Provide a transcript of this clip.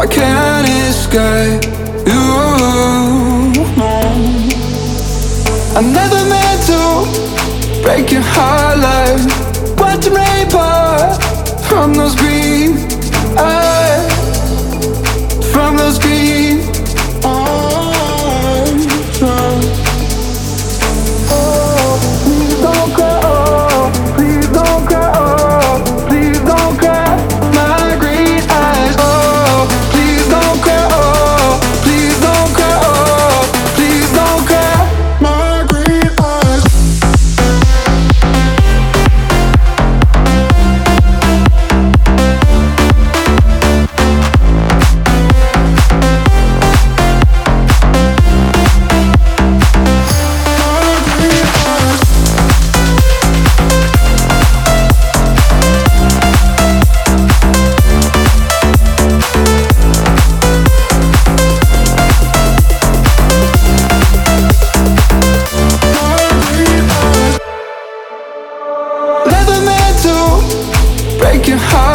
I can't escape you. I never meant to break your heart, like what rainbow from those. your heart.